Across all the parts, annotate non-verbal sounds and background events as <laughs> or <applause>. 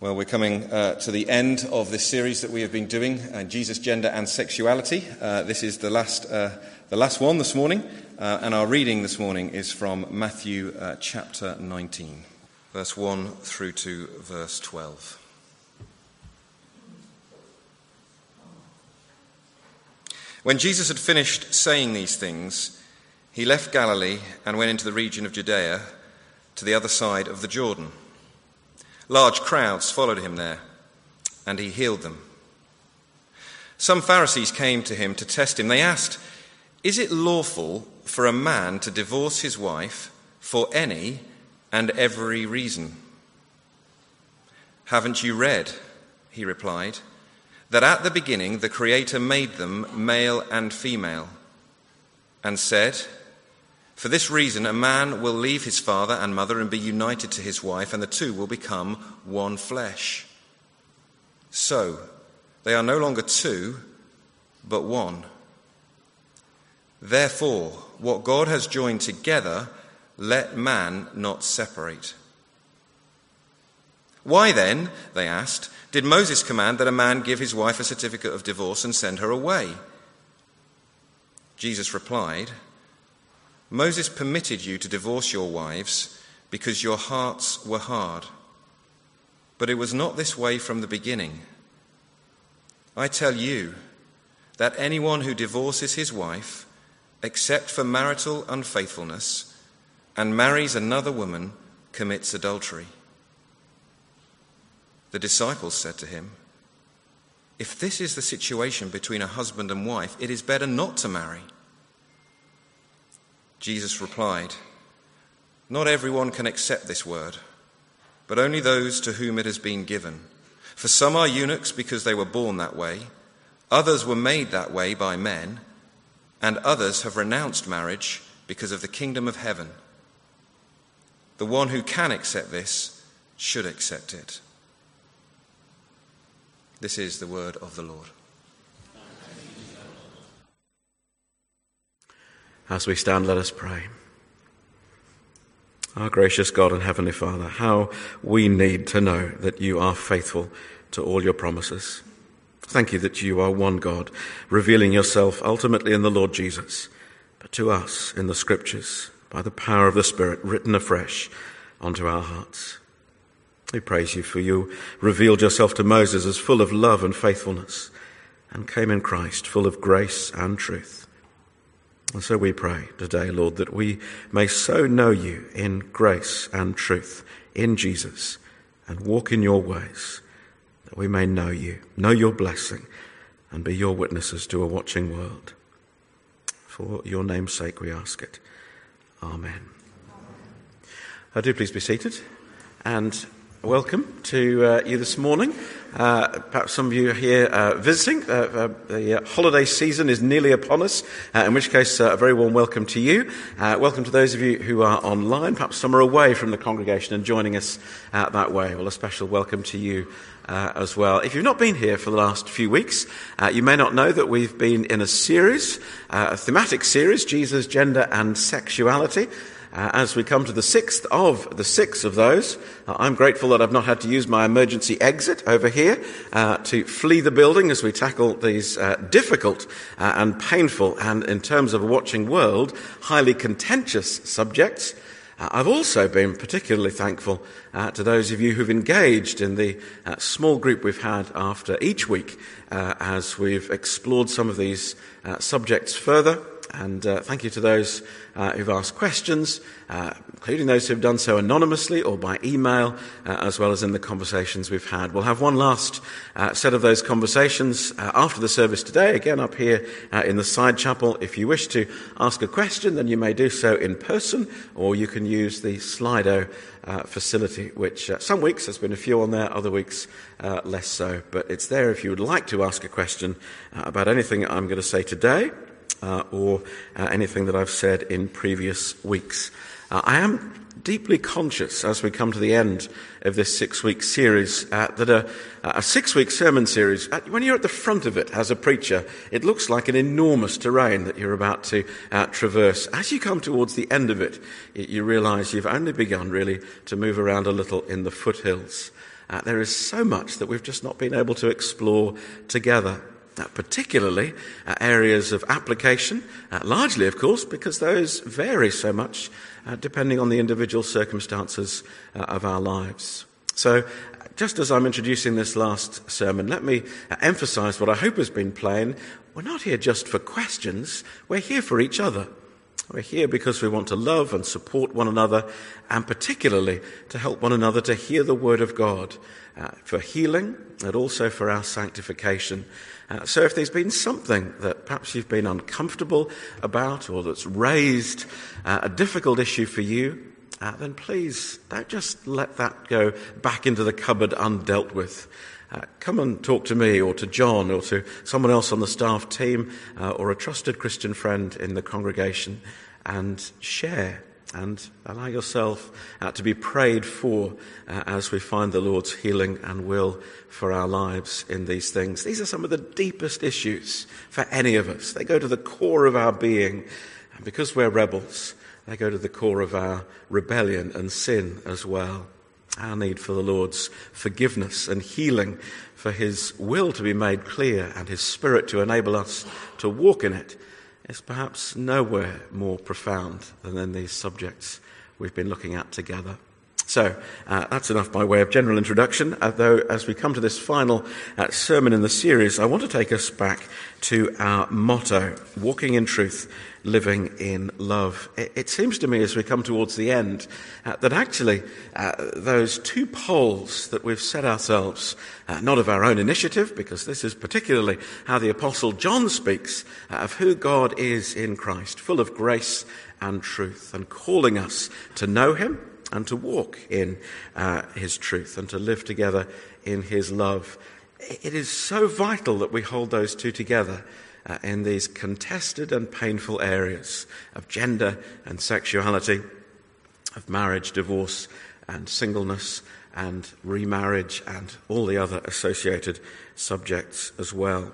Well, we're coming uh, to the end of this series that we have been doing, uh, Jesus, Gender and Sexuality. Uh, this is the last, uh, the last one this morning, uh, and our reading this morning is from Matthew uh, chapter 19, verse 1 through to verse 12. When Jesus had finished saying these things, he left Galilee and went into the region of Judea to the other side of the Jordan. Large crowds followed him there, and he healed them. Some Pharisees came to him to test him. They asked, Is it lawful for a man to divorce his wife for any and every reason? Haven't you read, he replied, that at the beginning the Creator made them male and female, and said, for this reason, a man will leave his father and mother and be united to his wife, and the two will become one flesh. So, they are no longer two, but one. Therefore, what God has joined together, let man not separate. Why then, they asked, did Moses command that a man give his wife a certificate of divorce and send her away? Jesus replied, Moses permitted you to divorce your wives because your hearts were hard. But it was not this way from the beginning. I tell you that anyone who divorces his wife, except for marital unfaithfulness, and marries another woman, commits adultery. The disciples said to him, If this is the situation between a husband and wife, it is better not to marry. Jesus replied, Not everyone can accept this word, but only those to whom it has been given. For some are eunuchs because they were born that way, others were made that way by men, and others have renounced marriage because of the kingdom of heaven. The one who can accept this should accept it. This is the word of the Lord. As we stand, let us pray. Our gracious God and Heavenly Father, how we need to know that you are faithful to all your promises. Thank you that you are one God, revealing yourself ultimately in the Lord Jesus, but to us in the Scriptures by the power of the Spirit written afresh onto our hearts. We praise you for you revealed yourself to Moses as full of love and faithfulness and came in Christ full of grace and truth. And so we pray today, Lord, that we may so know you in grace and truth in Jesus and walk in your ways, that we may know you, know your blessing, and be your witnesses to a watching world. For your name's sake we ask it. Amen. Uh, do please be seated and welcome to uh, you this morning. Uh, perhaps some of you are here uh, visiting. Uh, uh the uh, holiday season is nearly upon us, uh, in which case, a very warm welcome to you. welcome to those of you who are online. Perhaps some are away from the congregation and joining us that way. Well, a special welcome to you as well. If you've not been here for the last few weeks, you may not know that we've been in a series, a thematic series, Jesus, Gender and Sexuality. Uh, as we come to the sixth of the six of those, uh, I'm grateful that I've not had to use my emergency exit over here uh, to flee the building as we tackle these uh, difficult uh, and painful and, in terms of a watching world, highly contentious subjects. Uh, I've also been particularly thankful to those of you who've engaged in the small group we've had after each week as we've explored some of these subjects further. And uh, thank you to those uh, who've asked questions, uh, including those who've done so anonymously or by email, uh, as well as in the conversations we've had. We'll have one last uh, set of those conversations uh, after the service today, again up here in the side chapel. If you wish to ask a question, then you may do so in person, or you can use the Slido facility, which some weeks there's been a few on there, other weeks less so. But it's there if you would like to ask a question about anything I'm going to say today uh, or uh, anything that I've said in previous weeks. Uh, I am deeply conscious as we come to the end of this six week series uh, that a, a six week sermon series, uh, when you're at the front of it as a preacher, it looks like an enormous terrain that you're about to uh, traverse. As you come towards the end of it, you realize you've only begun really to move around a little in the foothills. uh, there is so much that we've just not been able to explore together. Uh, particularly uh, areas of application, uh, largely, of course, because those vary so much uh, depending on the individual circumstances uh, of our lives. So, just as I'm introducing this last sermon, let me emphasize what I hope has been plain. We're not here just for questions, we're here for each other. We're here because we want to love and support one another, and particularly to help one another to hear the Word of God uh, for healing and also for our sanctification. Uh, so, if there's been something that perhaps you've been uncomfortable about or that's raised uh, a difficult issue for you, uh, then please don't just let that go back into the cupboard undealt with. Uh, come and talk to me or to John or to someone else on the staff team uh, or a trusted Christian friend in the congregation and share and allow yourself uh, to be prayed for uh, as we find the Lord's healing and will for our lives in these things. These are some of the deepest issues for any of us. They go to the core of our being. And because we're rebels, they go to the core of our rebellion and sin as well our need for the Lord's forgiveness and healing, for His will to be made clear and His Spirit to enable us to walk in it, is perhaps nowhere more profound than in these subjects we've been looking at together. So uh, that's enough by way of general introduction. Although, as we come to this final uh, sermon in the series, I want to take us back to our motto walking in truth, living in love. It, it seems to me as we come towards the end uh, that actually uh, those two poles that we've set ourselves, uh, not of our own initiative, because this is particularly how the Apostle John speaks uh, of who God is in Christ, full of grace and truth, and calling us to know Him and to walk in uh, his truth and to live together in his love. It is so vital that we hold those two together uh, in these contested and painful areas of gender and sexuality, of marriage, divorce, and singleness, and remarriage, and all the other associated subjects as well.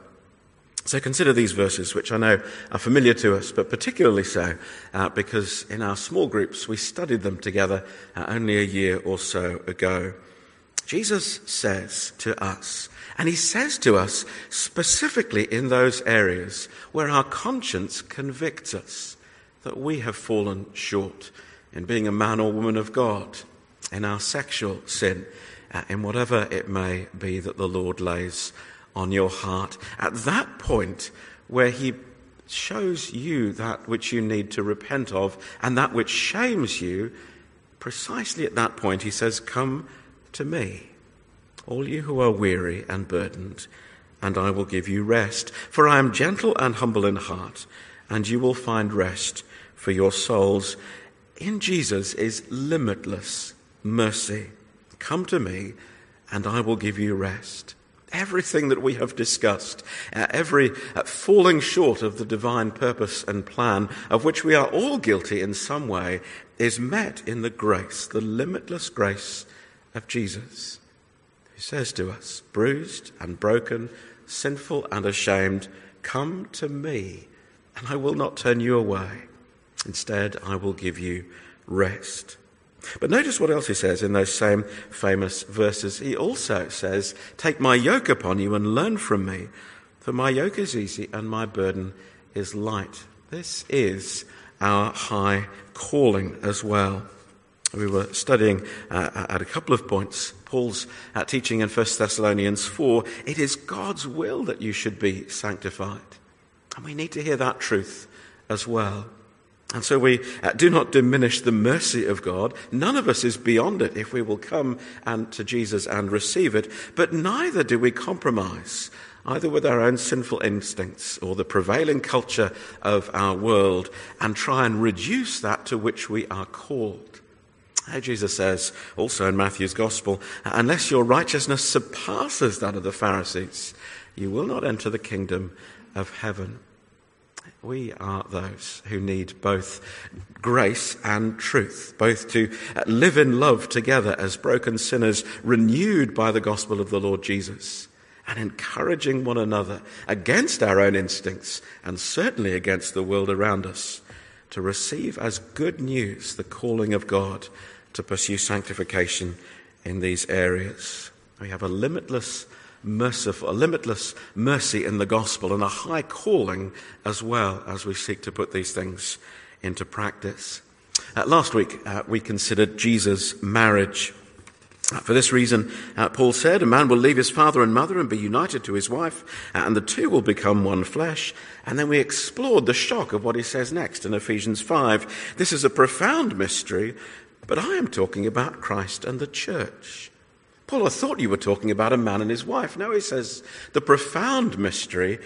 So consider these verses, which I know are familiar to us, but particularly so uh, because in our small groups we studied them together uh, only a year or so ago. Jesus says to us, and he says to us specifically in those areas where our conscience convicts us that we have fallen short in being a man or woman of God, in our sexual sin, uh, in whatever it may be that the Lord lays on your heart. At that point, where he shows you that which you need to repent of and that which shames you, precisely at that point, he says, Come to me, all you who are weary and burdened, and I will give you rest. For I am gentle and humble in heart, and you will find rest for your souls. In Jesus is limitless mercy. Come to me, and I will give you rest. Everything that we have discussed, uh, every uh, falling short of the divine purpose and plan, of which we are all guilty in some way, is met in the grace, the limitless grace of Jesus, who says to us, bruised and broken, sinful and ashamed, Come to me, and I will not turn you away. Instead, I will give you rest. But notice what else he says in those same famous verses. He also says, Take my yoke upon you and learn from me, for my yoke is easy and my burden is light. This is our high calling as well. We were studying uh, at a couple of points Paul's uh, teaching in 1 Thessalonians 4. It is God's will that you should be sanctified. And we need to hear that truth as well. And so we uh, do not diminish the mercy of God. None of us is beyond it if we will come and to Jesus and receive it. But neither do we compromise either with our own sinful instincts or the prevailing culture of our world and try and reduce that to which we are called. Jesus says also in Matthew's gospel, unless your righteousness surpasses that of the Pharisees, you will not enter the kingdom of heaven. We are those who need both grace and truth, both to live in love together as broken sinners, renewed by the gospel of the Lord Jesus, and encouraging one another against our own instincts and certainly against the world around us to receive as good news the calling of God to pursue sanctification in these areas. We have a limitless merciful, a limitless mercy in the gospel and a high calling as well as we seek to put these things into practice. Uh, last week, uh, we considered Jesus' marriage. Uh, for this reason, uh, Paul said, a man will leave his father and mother and be united to his wife, uh, and the two will become one flesh. And then we explored the shock of what he says next in Ephesians 5. This is a profound mystery, but I am talking about Christ and the church. Paul, I thought you were talking about a man and his wife. No, he says the profound mystery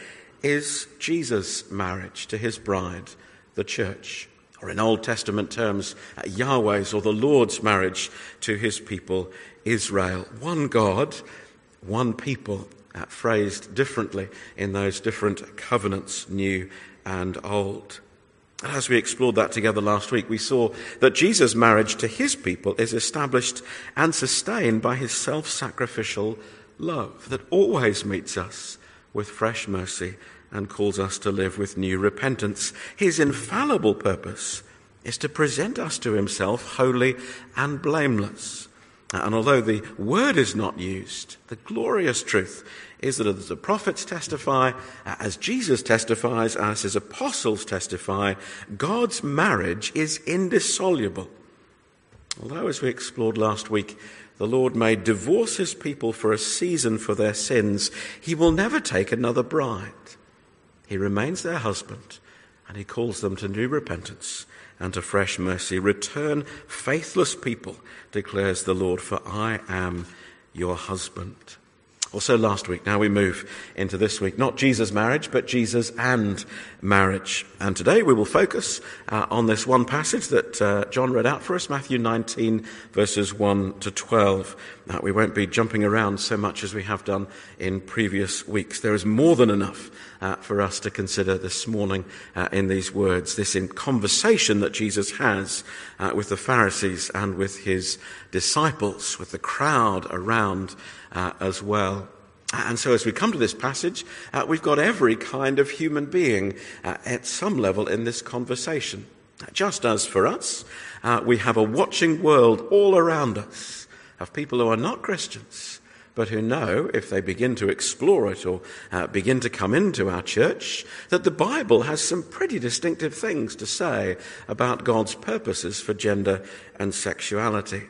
is Jesus' marriage to his bride, the church. Or in Old Testament terms, Yahweh's or the Lord's marriage to his people, Israel. One God, one people, uh, phrased differently in those different covenants, new and old. As we explored that together last week, we saw that Jesus' marriage to his people is established and sustained by his self sacrificial love that always meets us with fresh mercy and calls us to live with new repentance. His infallible purpose is to present us to himself holy and blameless. And although the word is not used, the glorious truth is that as the prophets testify, as Jesus testifies, as his apostles testify, God's marriage is indissoluble. Although, as we explored last week, the Lord may divorce his people for a season for their sins, he will never take another bride. He remains their husband, and he calls them to new repentance and to fresh mercy. Return, faithless people, declares the Lord, for I am your husband. Also, last week, now we move into this week. Not Jesus' marriage, but Jesus and marriage. And today we will focus uh, on this one passage that uh, John read out for us, Matthew 19, verses 1 to 12. Now, we won't be jumping around so much as we have done in previous weeks. There is more than enough uh, for us to consider this morning uh, in these words, this in conversation that Jesus has uh, with the Pharisees and with his disciples, with the crowd around uh, as well. And so, as we come to this passage, uh, we've got every kind of human being uh, at some level in this conversation. Just as for us, uh, we have a watching world all around us of people who are not Christians, but who know, if they begin to explore it or uh, begin to come into our church, that the Bible has some pretty distinctive things to say about God's purposes for gender and sexuality.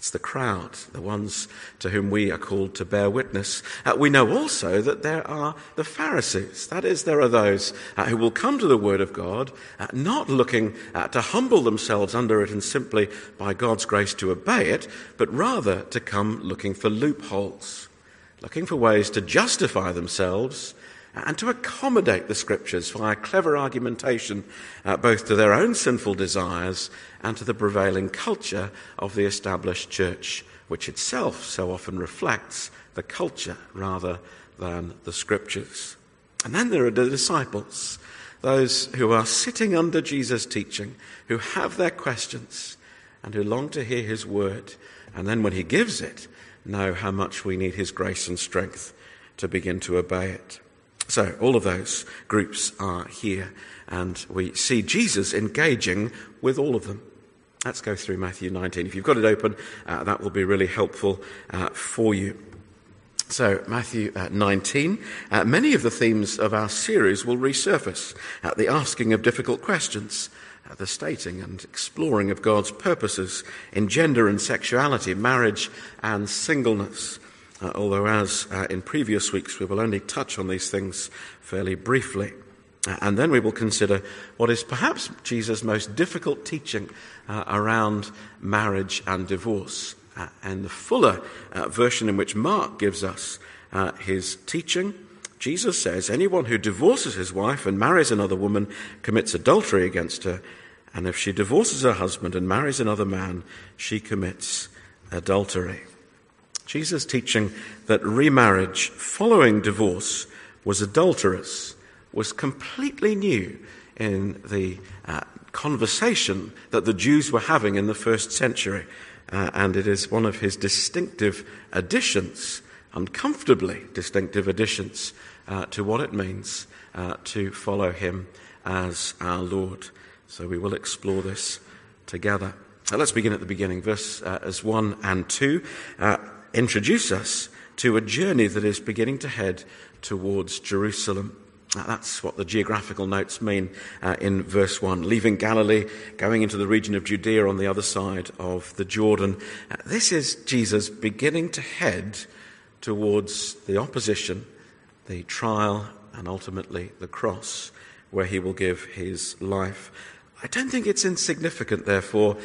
That's the crowd, the ones to whom we are called to bear witness. Uh, we know also that there are the Pharisees. That is, there are those uh, who will come to the Word of God, uh, not looking uh, to humble themselves under it and simply by God's grace to obey it, but rather to come looking for loopholes, looking for ways to justify themselves and to accommodate the scriptures via clever argumentation, uh, both to their own sinful desires and to the prevailing culture of the established church, which itself so often reflects the culture rather than the scriptures. And then there are the disciples, those who are sitting under Jesus' teaching, who have their questions and who long to hear his word, and then when he gives it, know how much we need his grace and strength to begin to obey it. So, all of those groups are here, and we see Jesus engaging with all of them. Let's go through Matthew 19. If you've got it open, uh, that will be really helpful uh, for you. So, Matthew uh, 19, uh, many of the themes of our series will resurface at the asking of difficult questions, at the stating and exploring of God's purposes in gender and sexuality, marriage and singleness. Uh, although, as uh, in previous weeks, we will only touch on these things fairly briefly. Uh, and then we will consider what is perhaps Jesus' most difficult teaching uh, around marriage and divorce. Uh, and the fuller uh, version in which Mark gives us his teaching, Jesus says, Anyone who divorces his wife and marries another woman commits adultery against her. And if she divorces her husband and marries another man, she commits adultery. Jesus' teaching that remarriage following divorce was adulterous was completely new in the uh, conversation that the Jews were having in the first century. Uh, and it is one of his distinctive additions, uncomfortably distinctive additions, uh, to what it means uh, to follow him as our Lord. So we will explore this together. let's begin at the beginning, verse uh, as 1 and 2. Introduce us to a journey that is beginning to head towards Jerusalem. That's what the geographical notes mean uh, in verse 1. Leaving Galilee, going into the region of Judea on the other side of the Jordan. Uh, this is Jesus beginning to head towards the opposition, the trial, and ultimately the cross, where he will give his life. I don't think it's insignificant, therefore,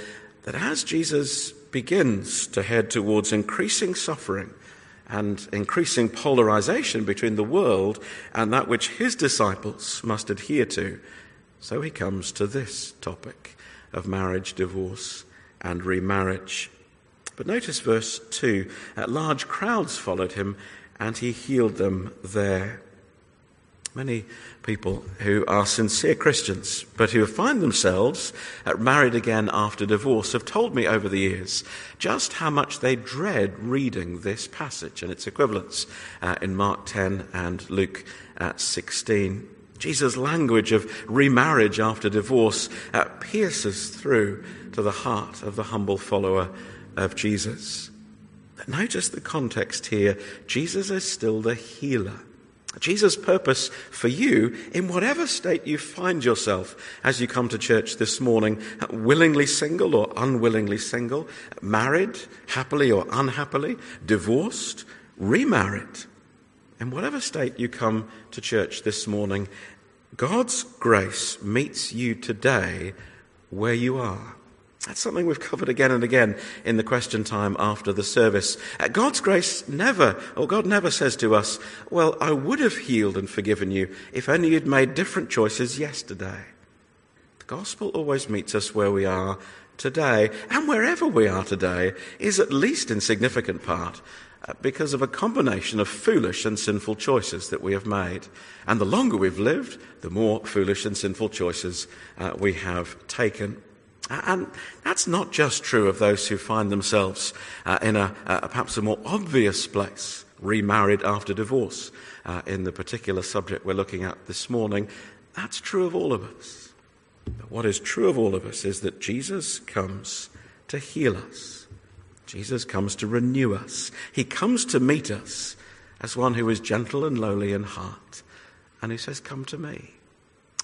that as Jesus begins to head towards increasing suffering, and increasing polarization between the world and that which his disciples must adhere to. So he comes to this topic of marriage, divorce, and remarriage. But notice verse 2 large crowds followed him, and he healed them there. Many people who are sincere Christians, but who find themselves married again after divorce, have told me over the years just how much they dread reading this passage and its equivalents uh, in Mark 10 and Luke uh, 16. Jesus' language of remarriage after divorce uh, pierces through to the heart of the humble follower of Jesus. Notice the context here. Jesus is still the healer. Jesus' purpose for you, in whatever state you find yourself as you come to church this morning, willingly single or unwillingly single, married, happily or unhappily, divorced, remarried, in whatever state you come to church this morning, God's grace meets you today where you are. That's something we've covered again and again in the question time after the service. Uh, God's grace never, or God never says to us, Well, I would have healed and forgiven you if only you'd made different choices yesterday. The gospel always meets us where we are today, and wherever we are today is at least in significant part uh, because of a combination of foolish and sinful choices that we have made. And the longer we've lived, the more foolish and sinful choices uh, we have taken. And that's not just true of those who find themselves uh, in a, a, perhaps a more obvious place, remarried after divorce, uh, in the particular subject we're looking at this morning. That's true of all of us. But what is true of all of us is that Jesus comes to heal us. Jesus comes to renew us. He comes to meet us as one who is gentle and lowly in heart, and who says, Come to me.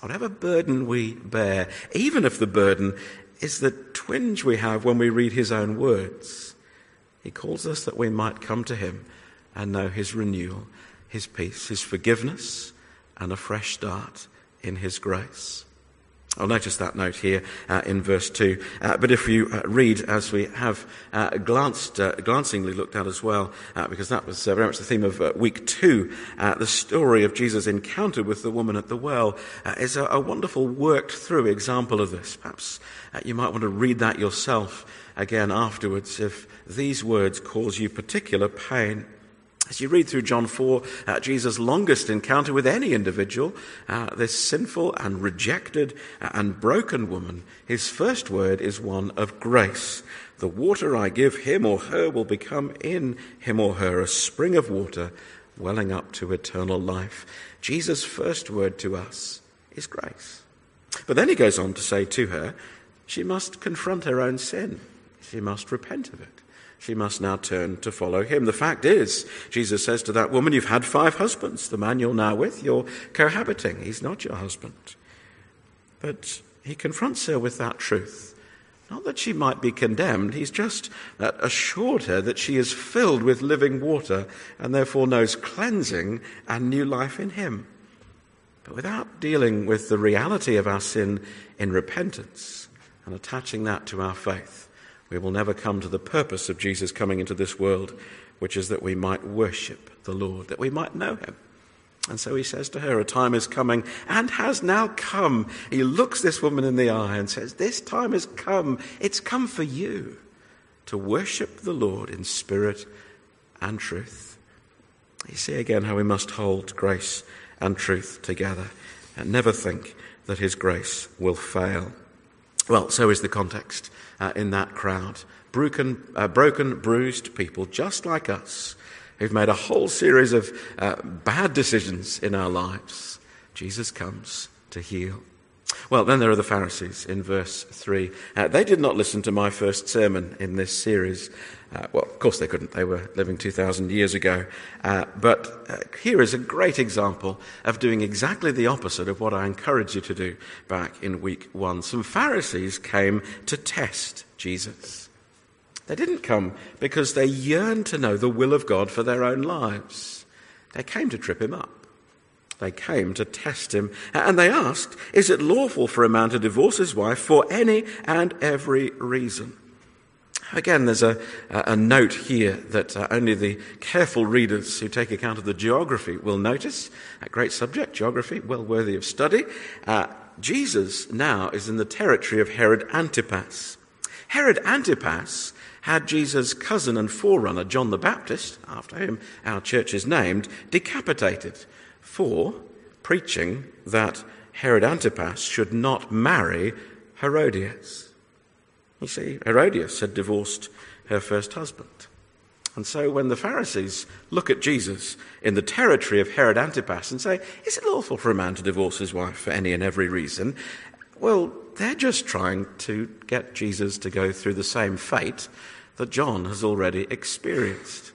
Whatever burden we bear, even if the burden is the twinge we have when we read his own words. He calls us that we might come to him and know his renewal, his peace, his forgiveness, and a fresh start in his grace. I'll notice that note here uh, in verse 2. Uh, but if you uh, read, as we have uh, glanced, uh, glancingly looked at as well, uh, because that was very much the theme of week two, the story of Jesus' encounter with the woman at the well is a, a, wonderful worked through example of this. Perhaps you might want to read that yourself again afterwards if these words cause you particular pain. As you read through John 4, uh, Jesus' longest encounter with any individual, uh, this sinful and rejected and broken woman, his first word is one of grace. The water I give him or her will become in him or her a spring of water welling up to eternal life. Jesus' first word to us is grace. But then he goes on to say to her, she must confront her own sin. She must repent of it she must now turn to follow him. The fact is, Jesus says to that woman, You've had five husbands. The man you're now with, you're cohabiting. He's not your husband. But he confronts her with that truth. Not that she might be condemned, he's just uh, assured her that she is filled with living water and therefore knows cleansing and new life in him. But without dealing with the reality of our sin in repentance and attaching that to our faith, we will never come to the purpose of Jesus coming into this world, which is that we might worship the Lord, that we might know him. And so he says to her, A time is coming and has now come. He looks this woman in the eye and says, This time has come. It's come for you to worship the Lord in spirit and truth. You see again how we must hold grace and truth together and never think that his grace will fail. Well, so is the context uh, in that crowd. Broken, uh, broken, bruised people just like us who've made a whole series of uh, bad decisions in our lives. Jesus comes to heal. Well, then there are the Pharisees in verse 3. Uh, they did not listen to my first sermon in this series. Uh, well, of course they couldn't. They were living 2,000 years ago. Uh, but uh, here is a great example of doing exactly the opposite of what I encouraged you to do back in week one. Some Pharisees came to test Jesus. They didn't come because they yearned to know the will of God for their own lives. They came to trip him up. They came to test him. And they asked, Is it lawful for a man to divorce his wife for any and every reason? Again, there's a, a note here that uh, only the careful readers who take account of the geography will notice. A great subject, geography, well worthy of study. Uh, Jesus now is in the territory of Herod Antipas. Herod Antipas had Jesus' cousin and forerunner, John the Baptist, after whom our church is named, decapitated for preaching that Herod Antipas should not marry Herodias. You see, Herodias had divorced her first husband. And so when the Pharisees look at Jesus in the territory of Herod Antipas and say, Is it lawful for a man to divorce his wife for any and every reason? Well, they're just trying to get Jesus to go through the same fate that John has already experienced.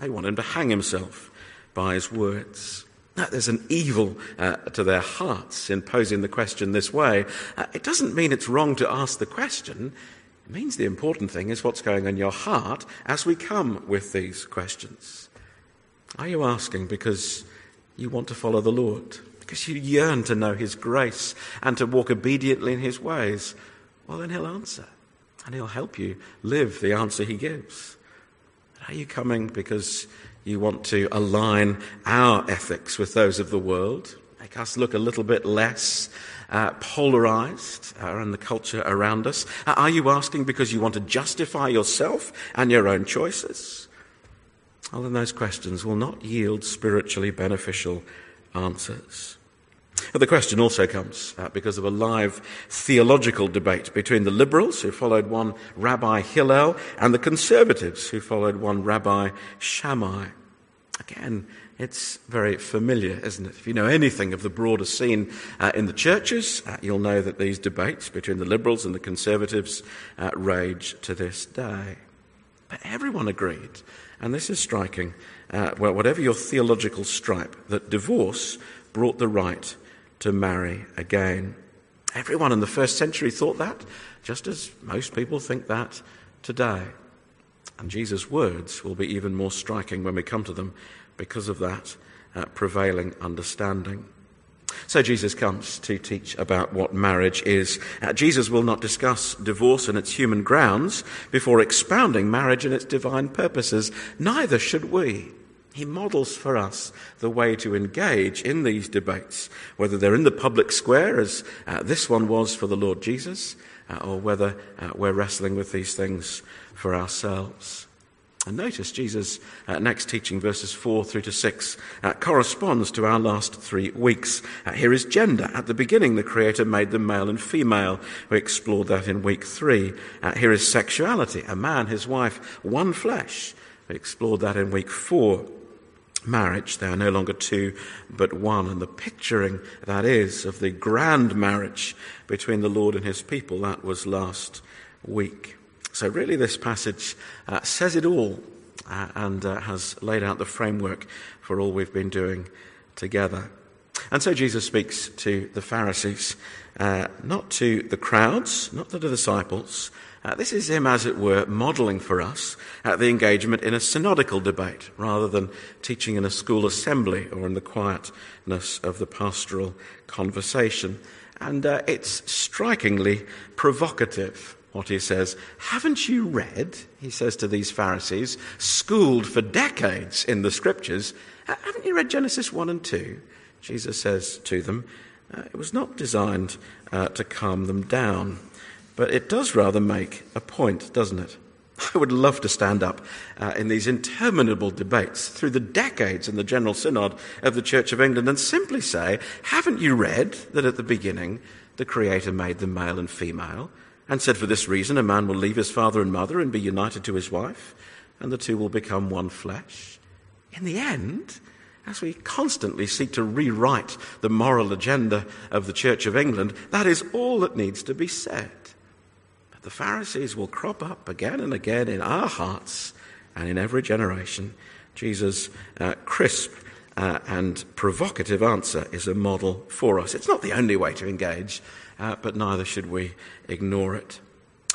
They want him to hang himself by his words. There's an evil uh, to their hearts in posing the question this way. Uh, it doesn't mean it's wrong to ask the question. It means the important thing is what's going on in your heart as we come with these questions. Are you asking because you want to follow the Lord? Because you yearn to know His grace and to walk obediently in His ways? Well, then He'll answer and He'll help you live the answer He gives. Are you coming because you want to align our ethics with those of the world? Make us look a little bit less uh, polarized uh, in the culture around us? Uh, are you asking because you want to justify yourself and your own choices? Well, then those questions will not yield spiritually beneficial answers. But the question also comes uh, because of a live theological debate between the liberals, who followed one Rabbi Hillel, and the conservatives, who followed one Rabbi Shammai. Again, it's very familiar, isn't it? If you know anything of the broader scene uh, in the churches, uh, you'll know that these debates between the liberals and the conservatives uh, rage to this day. But everyone agreed, and this is striking, uh, well, whatever your theological stripe, that divorce brought the right to marry again. Everyone in the first century thought that, just as most people think that today. And Jesus' words will be even more striking when we come to them because of that uh, prevailing understanding. So Jesus comes to teach about what marriage is. Uh, Jesus will not discuss divorce and its human grounds before expounding marriage and its divine purposes. Neither should we. He models for us the way to engage in these debates, whether they're in the public square, as uh, this one was for the Lord Jesus, uh, or whether uh, we're wrestling with these things for ourselves. And notice Jesus' uh, next teaching, verses 4 through to 6, uh, corresponds to our last three weeks. Uh, here is gender. At the beginning, the Creator made them male and female. We explored that in week 3. Uh, here is sexuality. A man, his wife, one flesh. We explored that in week 4 marriage. They are no longer two, but one. And the picturing that is of the grand marriage between the Lord and his people, that was last week. So, really, this passage uh, says it all uh, and uh, has laid out the framework for all we've been doing together. And so Jesus speaks to the Pharisees, uh, not to the crowds, not to the disciples, uh, this is him, as it were, modelling for us uh, the engagement in a synodical debate rather than teaching in a school assembly or in the quietness of the pastoral conversation. And uh, it's strikingly provocative what he says. Haven't you read, he says to these Pharisees, schooled for decades in the scriptures, haven't you read Genesis 1 and 2? Jesus says to them, uh, it was not designed uh, to calm them down. But it does rather make a point, doesn't it? <laughs> I would love to stand up uh, in these interminable debates through the decades in the General Synod of the Church of England and simply say, haven't you read that at the beginning the Creator made them male and female and said, for this reason a man will leave his father and mother and be united to his wife, and the two will become one flesh? In the end, as we constantly seek to rewrite the moral agenda of the Church of England, that is all that needs to be said. The Pharisees will crop up again and again in our hearts and in every generation. Jesus' uh, crisp uh, and provocative answer is a model for us. It's not the only way to engage, uh, but neither should we ignore it.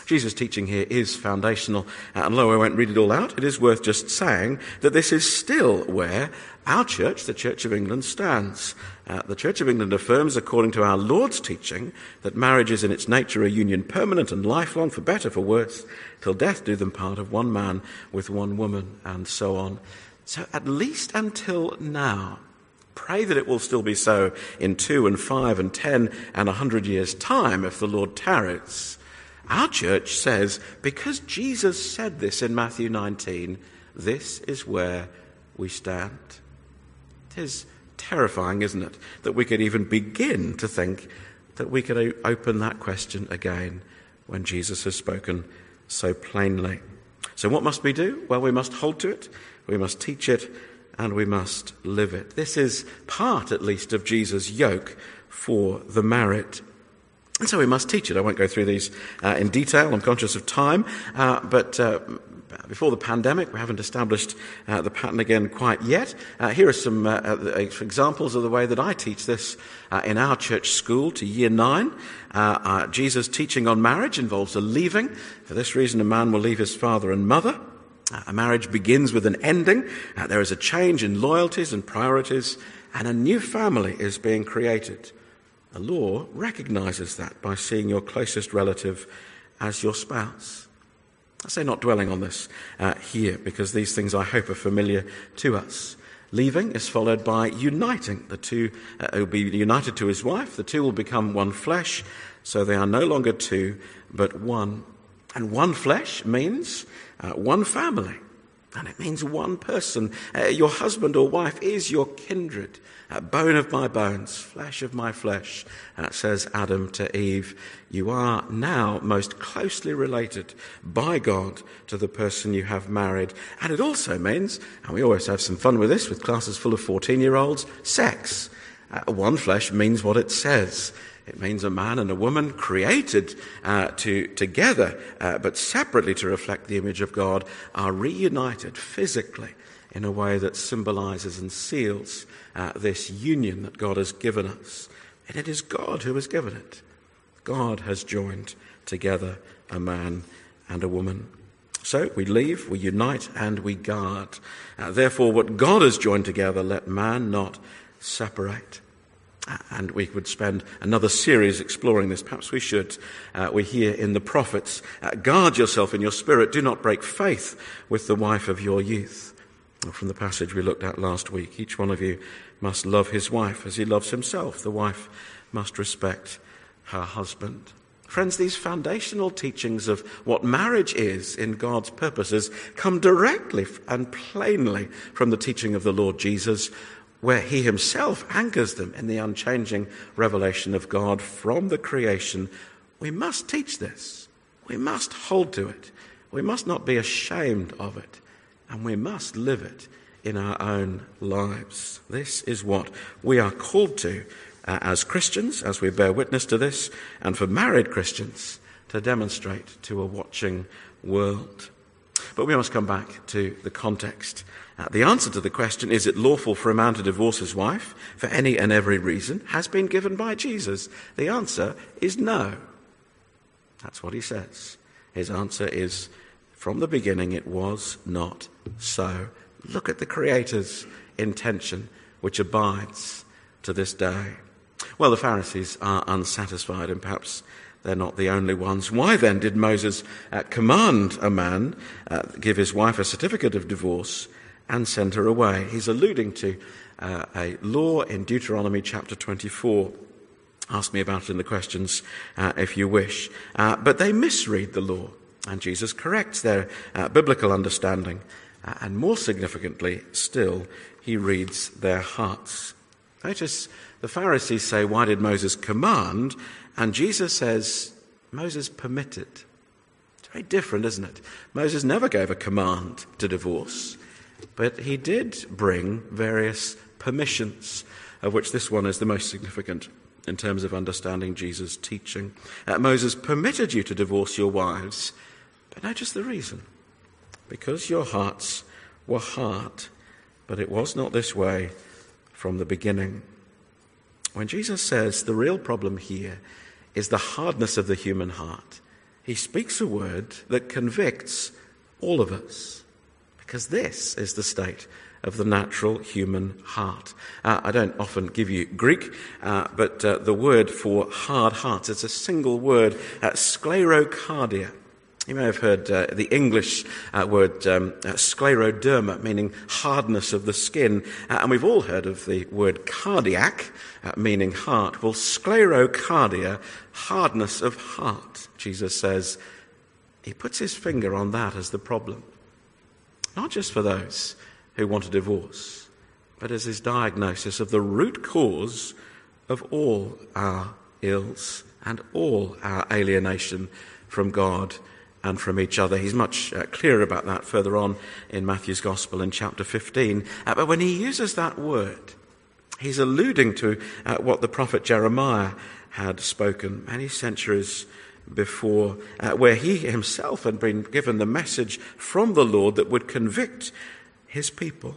Jesus' teaching here is foundational, uh, and although I won't read it all out, it is worth just saying that this is still where our church, the Church of England, stands. Uh, the Church of England affirms, according to our Lord's teaching, that marriage is in its nature a union permanent and lifelong, for better, for worse, till death do them part of one man with one woman, and so on. So, at least until now, pray that it will still be so in two and five and ten and a hundred years' time if the Lord tarries. Our church says, because Jesus said this in Matthew 19, this is where we stand. It is terrifying, isn't it, that we could even begin to think that we could open that question again when Jesus has spoken so plainly. So, what must we do? Well, we must hold to it, we must teach it, and we must live it. This is part, at least, of Jesus' yoke for the married. And so we must teach it. I won't go through these uh, in detail. I'm conscious of time. Uh, but uh, Uh, before the pandemic, we haven't established uh, the pattern again quite yet. Uh, here are some uh, uh examples of the way that I teach this uh, in our church school to year nine. Jesus' teaching on marriage involves a leaving. For this reason, a man will leave his father and mother. A marriage begins with an ending. there is a change in loyalties and priorities, and a new family is being created. The law recognizes that by seeing your closest relative as your spouse. I say not dwelling on this uh, here because these things I hope are familiar to us. Leaving is followed by uniting. The two uh, will be united to his wife. The two will become one flesh. So they are no longer two, but one. And one flesh means uh, one family. And it means one person. Uh, your husband or wife is your kindred, uh, bone of my bones, flesh of my flesh. Uh, says Adam to Eve. You are now most closely related by God to the person you have married. And it also means, and we always have some fun with this with classes full of 14 year olds, sex. Uh, one flesh means what it says. It means a man and a woman created uh, to, together, uh, but separately to reflect the image of God, are reunited physically in a way that symbolizes and seals uh, this union that God has given us. And it is God who has given it. God has joined together a man and a woman. So we leave, we unite, and we guard. Uh, therefore, what God has joined together, let man not separate. And we would spend another series exploring this. Perhaps we should. Uh, we hear in the prophets, uh, guard yourself in your spirit. Do not break faith with the wife of your youth. From the passage we looked at last week, each one of you must love his wife as he loves himself. The wife must respect her husband. Friends, these foundational teachings of what marriage is in God's purposes come directly and plainly from the teaching of the Lord Jesus where he himself anchors them in the unchanging revelation of God from the creation, we must teach this. We must hold to it. We must not be ashamed of it. And we must live it in our own lives. This is what we are called to uh, as Christians, as we bear witness to this, and for married Christians to demonstrate to a watching world. But we must come back to the context uh, the answer to the question, is it lawful for a man to divorce his wife for any and every reason, has been given by Jesus. The answer is no. That's what he says. His answer is from the beginning, it was not so. Look at the Creator's intention, which abides to this day. Well, the Pharisees are unsatisfied, and perhaps they're not the only ones. Why then did Moses uh, command a man uh, give his wife a certificate of divorce and sent her away. He's alluding to uh, a law in Deuteronomy chapter 24. Ask me about it in the questions uh, if you wish. Uh, but they misread the law, and Jesus corrects their uh, biblical understanding. Uh, and more significantly still, he reads their hearts. Notice the Pharisees say, Why did Moses command? And Jesus says, Moses permitted. It's very different, isn't it? Moses never gave a command to divorce. But he did bring various permissions, of which this one is the most significant in terms of understanding Jesus' teaching. Uh, Moses permitted you to divorce your wives, but notice the reason. Because your hearts were hard, but it was not this way from the beginning. When Jesus says the real problem here is the hardness of the human heart, he speaks a word that convicts all of us, because this is the state of the natural human heart. Uh, I don't often give you Greek, uh, but uh, the word for hard heart, it's a single word, uh, sclerocardia. You may have heard uh, the English uh, word um, scleroderma, meaning hardness of the skin, and we've all heard of the word cardiac, meaning heart. Well, sclerocardia, hardness of heart, Jesus says, he puts his finger on that as the problem. Not just for those who want a divorce, but as his diagnosis of the root cause of all our ills and all our alienation from God and from each other. He's much uh, clearer about that further on in Matthew's Gospel in chapter 15. Uh, but when he uses that word, he's alluding to uh, what the prophet Jeremiah had spoken many centuries before, uh, where he himself had been given the message from the Lord that would convict his people.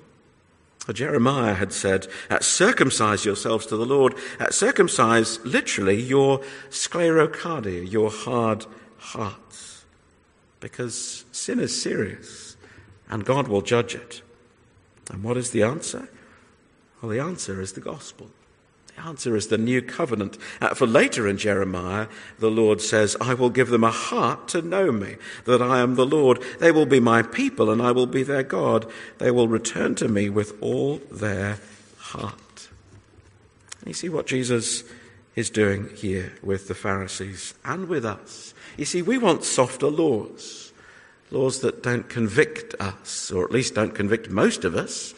Jeremiah had said, uh, circumcise yourselves to the Lord. Uh, circumcise, literally, your sclerocardia, your hard hearts. Because sin is serious and God will judge it. And what is the answer? Well, the answer is the gospel. Answer is the new covenant. Uh, for later in Jeremiah, the Lord says, I will give them a heart to know me, that I am the Lord. They will be my people, and I will be their God. They will return to me with all their heart. And you see what Jesus is doing here with the Pharisees and with us. You see, we want softer laws, laws that don't convict us, or at least don't convict most of us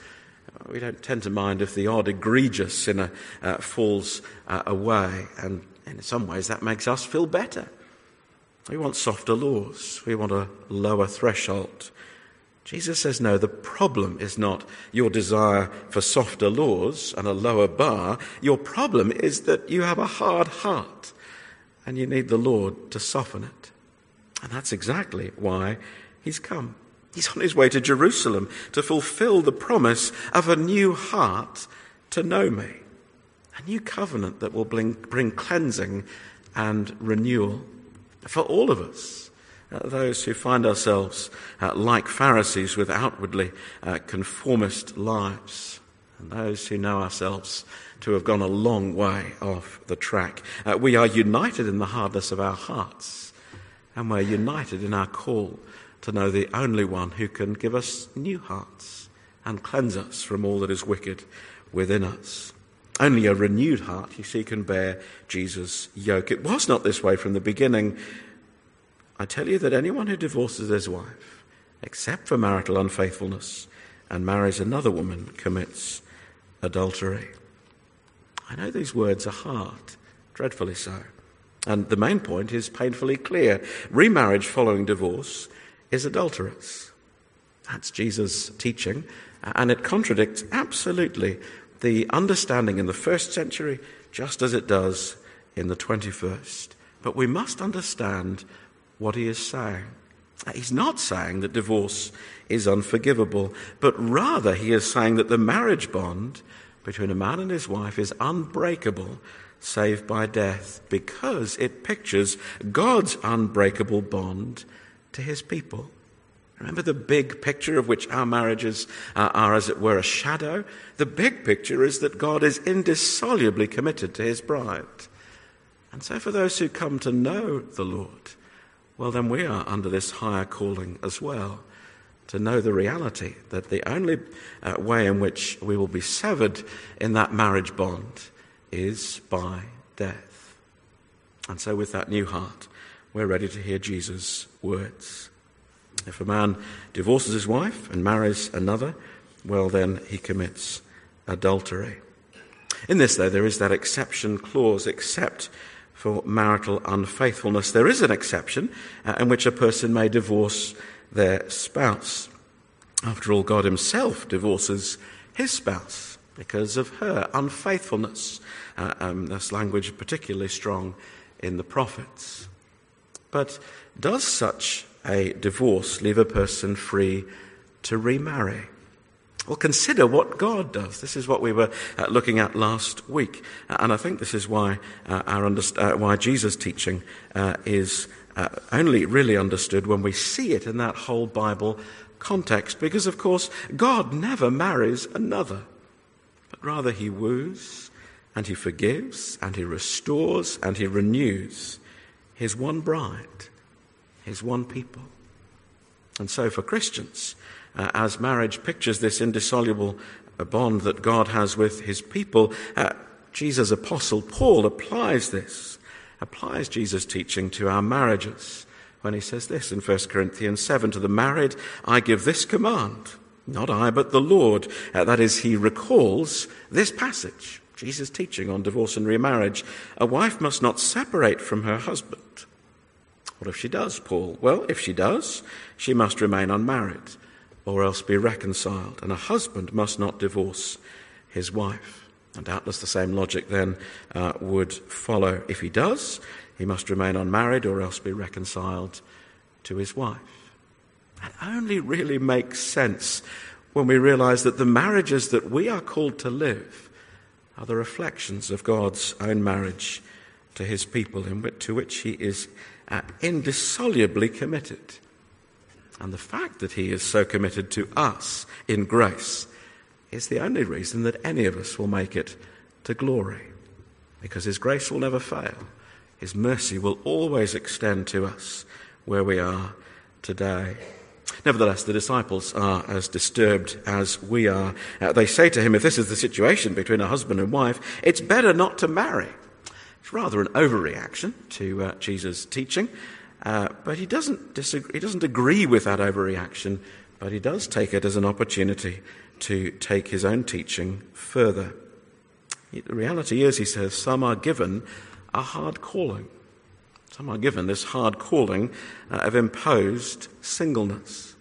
we don't tend to mind if the odd egregious sinner uh, falls uh, away, and in some ways that makes us feel better. We want softer laws, we want a lower threshold. Jesus says, no, the problem is not your desire for softer laws and a lower bar. Your problem is that you have a hard heart and you need the Lord to soften it. And that's exactly why he's come. He's on his way to Jerusalem to fulfill the promise of a new heart to know me, a new covenant that will bring, bring cleansing and renewal for all of us. Uh, those who find ourselves uh, like Pharisees with outwardly uh, conformist lives, and those who know ourselves to have gone a long way off the track. Uh, we are united in the hardness of our hearts, and we're united in our call to know the only one who can give us new hearts and cleanse us from all that is wicked within us. Only a renewed heart, you see, can bear Jesus' yoke. It was not this way from the beginning. I tell you that anyone who divorces his wife, except for marital unfaithfulness, and marries another woman, commits adultery. I know these words are hard, dreadfully so. And the main point is painfully clear. Remarriage following divorce is adulterous. That's Jesus' teaching, and it contradicts absolutely the understanding in the first century, just as it does in the 21st. But we must understand what he is saying. He's not saying that divorce is unforgivable, but rather he is saying that the marriage bond between a man and his wife is unbreakable save by death because it pictures God's unbreakable bond to his people. Remember the big picture of which our marriages uh, are, as it were, a shadow? The big picture is that God is indissolubly committed to his bride. And so, for those who come to know the Lord, well, then we are under this higher calling as well to know the reality that the only uh, way in which we will be severed in that marriage bond is by death. And so, with that new heart, we're ready to hear Jesus' words. If a man divorces his wife and marries another, well, then he commits adultery. In this, though, there is that exception clause, except for marital unfaithfulness. There is an exception uh, in which a person may divorce their spouse. After all, God Himself divorces His spouse because of her unfaithfulness. Uh, um, this language particularly strong in the prophets. But does such a divorce leave a person free to remarry? Well, consider what God does. This is what we were uh, looking at last week, uh, and I think this is why uh, our underst- uh, why Jesus' teaching uh, is uh, only really understood when we see it in that whole Bible context. Because, of course, God never marries another, but rather He woos and He forgives and He restores and He renews His one bride, His one people. And so, for Christians, uh, as marriage pictures this indissoluble uh, bond that God has with his people, uh, Jesus' apostle Paul applies this, applies Jesus' teaching to our marriages when he says this in 1 Corinthians 7 To the married, I give this command, not I, but the Lord. Uh, that is, he recalls this passage, Jesus' teaching on divorce and remarriage. A wife must not separate from her husband. What if she does, Paul? Well, if she does, she must remain unmarried or else be reconciled. And a husband must not divorce his wife. And doubtless the same logic then uh, would follow. If he does, he must remain unmarried or else be reconciled to his wife. That only really makes sense when we realize that the marriages that we are called to live are the reflections of God's own marriage to his people, in which, to which he is uh, indissolubly committed. And the fact that he is so committed to us in grace is the only reason that any of us will make it to glory. Because his grace will never fail. His mercy will always extend to us where we are today. Nevertheless, the disciples are as disturbed as we are. Uh, they say to him, if this is the situation between a husband and wife, it's better not to marry. Rather an overreaction to uh, Jesus' teaching. Uh, but he doesn't, disagree, he doesn't agree with that overreaction, but he does take it as an opportunity to take his own teaching further. The reality is, he says, some are given a hard calling. Some are given this hard calling uh, of imposed singleness.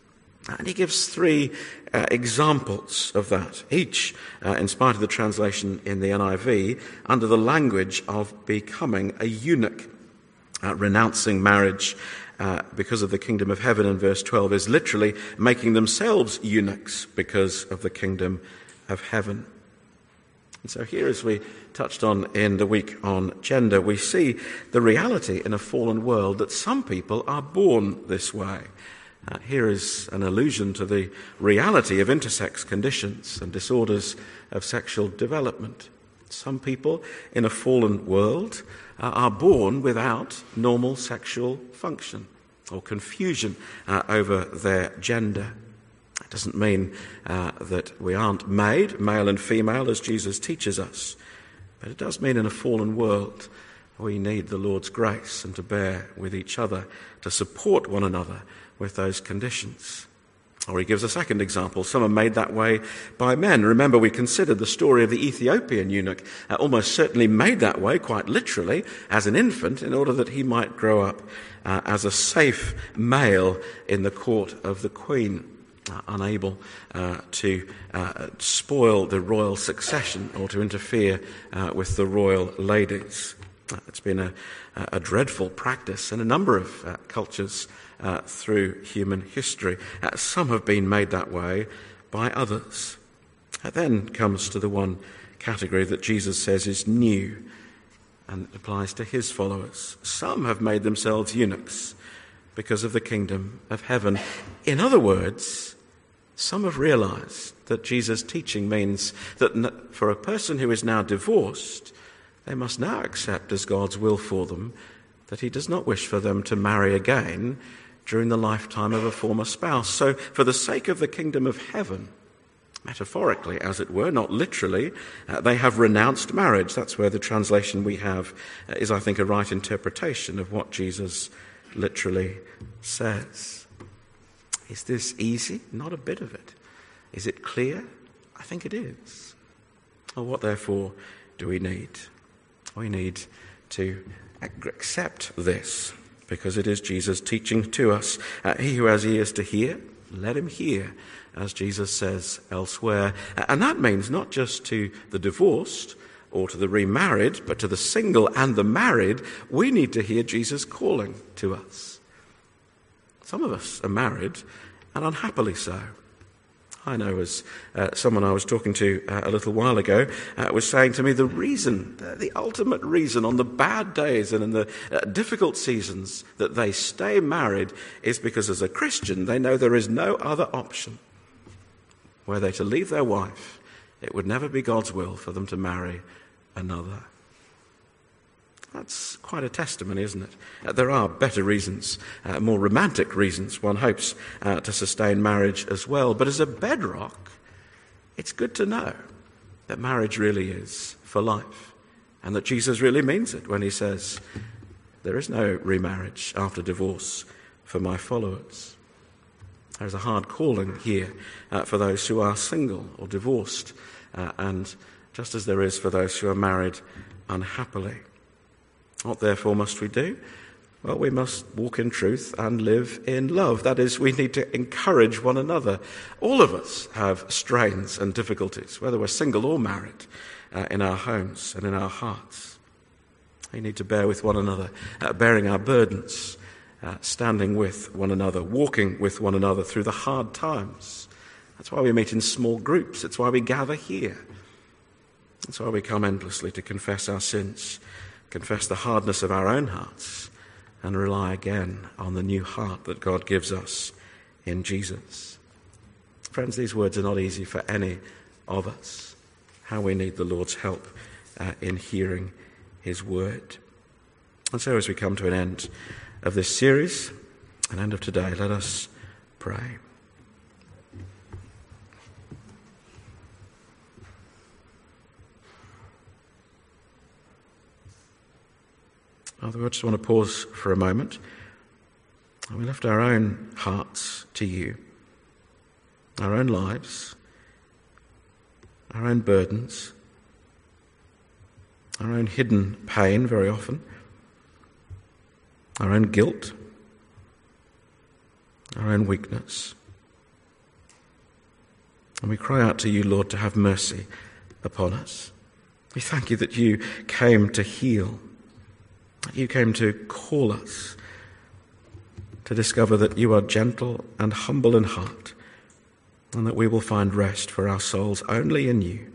And he gives three uh, examples of that, each, uh, in spite of the translation in the NIV, under the language of becoming a eunuch uh, renouncing marriage uh, because of the kingdom of heaven in verse 12 is literally making themselves eunuchs because of the kingdom of heaven. And so, here, as we touched on in the week on gender, we see the reality in a fallen world that some people are born this way. Uh, here is an allusion to the reality of intersex conditions and disorders of sexual development. Some people in a fallen world uh, are born without normal sexual function or confusion uh, over their gender. It doesn't mean uh, that we aren't made, male and female, as Jesus teaches us. But it does mean in a fallen world, we need the Lord's grace and to bear with each other, to support one another with those conditions. Or he gives a second example. Some are made that way by men. Remember, we considered the story of the Ethiopian eunuch, uh, almost certainly made that way, quite literally, as an infant, in order that he might grow up uh, as a safe male in the court of the queen. Uh, unable uh, to uh, spoil the royal succession or to interfere uh, with the royal ladies. It's been a, a dreadful practice in a number of cultures uh, through human history. Uh, some have been made that way by others. That then comes to the one category that Jesus says is new and applies to his followers. Some have made themselves eunuchs because of the kingdom of heaven. In other words, some have realized that Jesus' teaching means that for a person who is now divorced, they must now accept as God's will for them that He does not wish for them to marry again during the lifetime of a former spouse. So, for the sake of the kingdom of heaven, metaphorically, as it were, not literally, uh, they have renounced marriage. That's where the translation we have uh, is, I think, a right interpretation of what Jesus literally says. Is this easy? Not a bit of it. Is it clear? I think it is. Well, what therefore do we need? We need to accept this because it is Jesus teaching to us. Uh, he who has ears to hear, Let him hear, as Jesus says elsewhere. And that means not just to the divorced or to the remarried, but to the single and the married, we need to hear Jesus calling to us. Some of us are married, and unhappily so. I know as uh, someone I was talking to uh, a little while ago uh, was saying to me the reason, the ultimate reason on the bad days and in the uh, difficult seasons that they stay married is because as a Christian they know there is no other option. Were they to leave their wife, it would never be God's will for them to marry another. That's quite a testimony, isn't it? Uh, there are better reasons, uh, more romantic reasons, one hopes, uh, to sustain marriage as well. But as a bedrock, it's good to know that marriage really is for life and that Jesus really means it when he says, There is no remarriage after divorce for my followers. There's a hard calling here uh, for those who are single or divorced, uh, and just as there is for those who are married unhappily. What therefore must we do? Well, we must walk in truth and live in love. That is, we need to encourage one another. All of us have strains and difficulties, whether we're single or married, uh, in our homes and in our hearts. We need to bear with one another, uh, bearing our burdens, uh, standing with one another, walking with one another through the hard times. That's why we meet in small groups. It's why we gather here. That's why we come endlessly to confess our sins confess the hardness of our own hearts, and rely again on the new heart that God gives us in Jesus. Friends, these words are not easy for any of us. How we need the Lord's help uh, in hearing His word. And so, as we come to an end of this series, an end of today, let us pray. Father, I just want to pause for a moment. We lift our own hearts to you, our own lives, our own burdens, our own hidden pain very often, our own guilt, our own weakness. And we cry out to you, Lord, to have mercy upon us. We thank you that you came to heal you came to call us to discover that you are gentle and humble in heart, and that we will find rest for our souls only in you.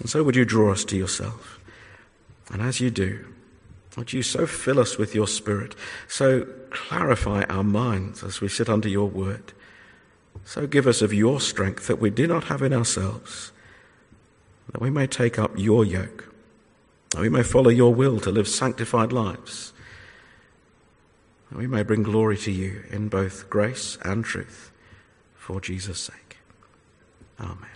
And so, would you draw us to yourself? And as you do, would you so fill us with your Spirit, so clarify our minds as we sit under your word, so give us of your strength that we do not have in ourselves, that we may take up your yoke that we may follow your will to live sanctified lives, that we may bring glory to you in both grace and truth for Jesus' sake. Amen.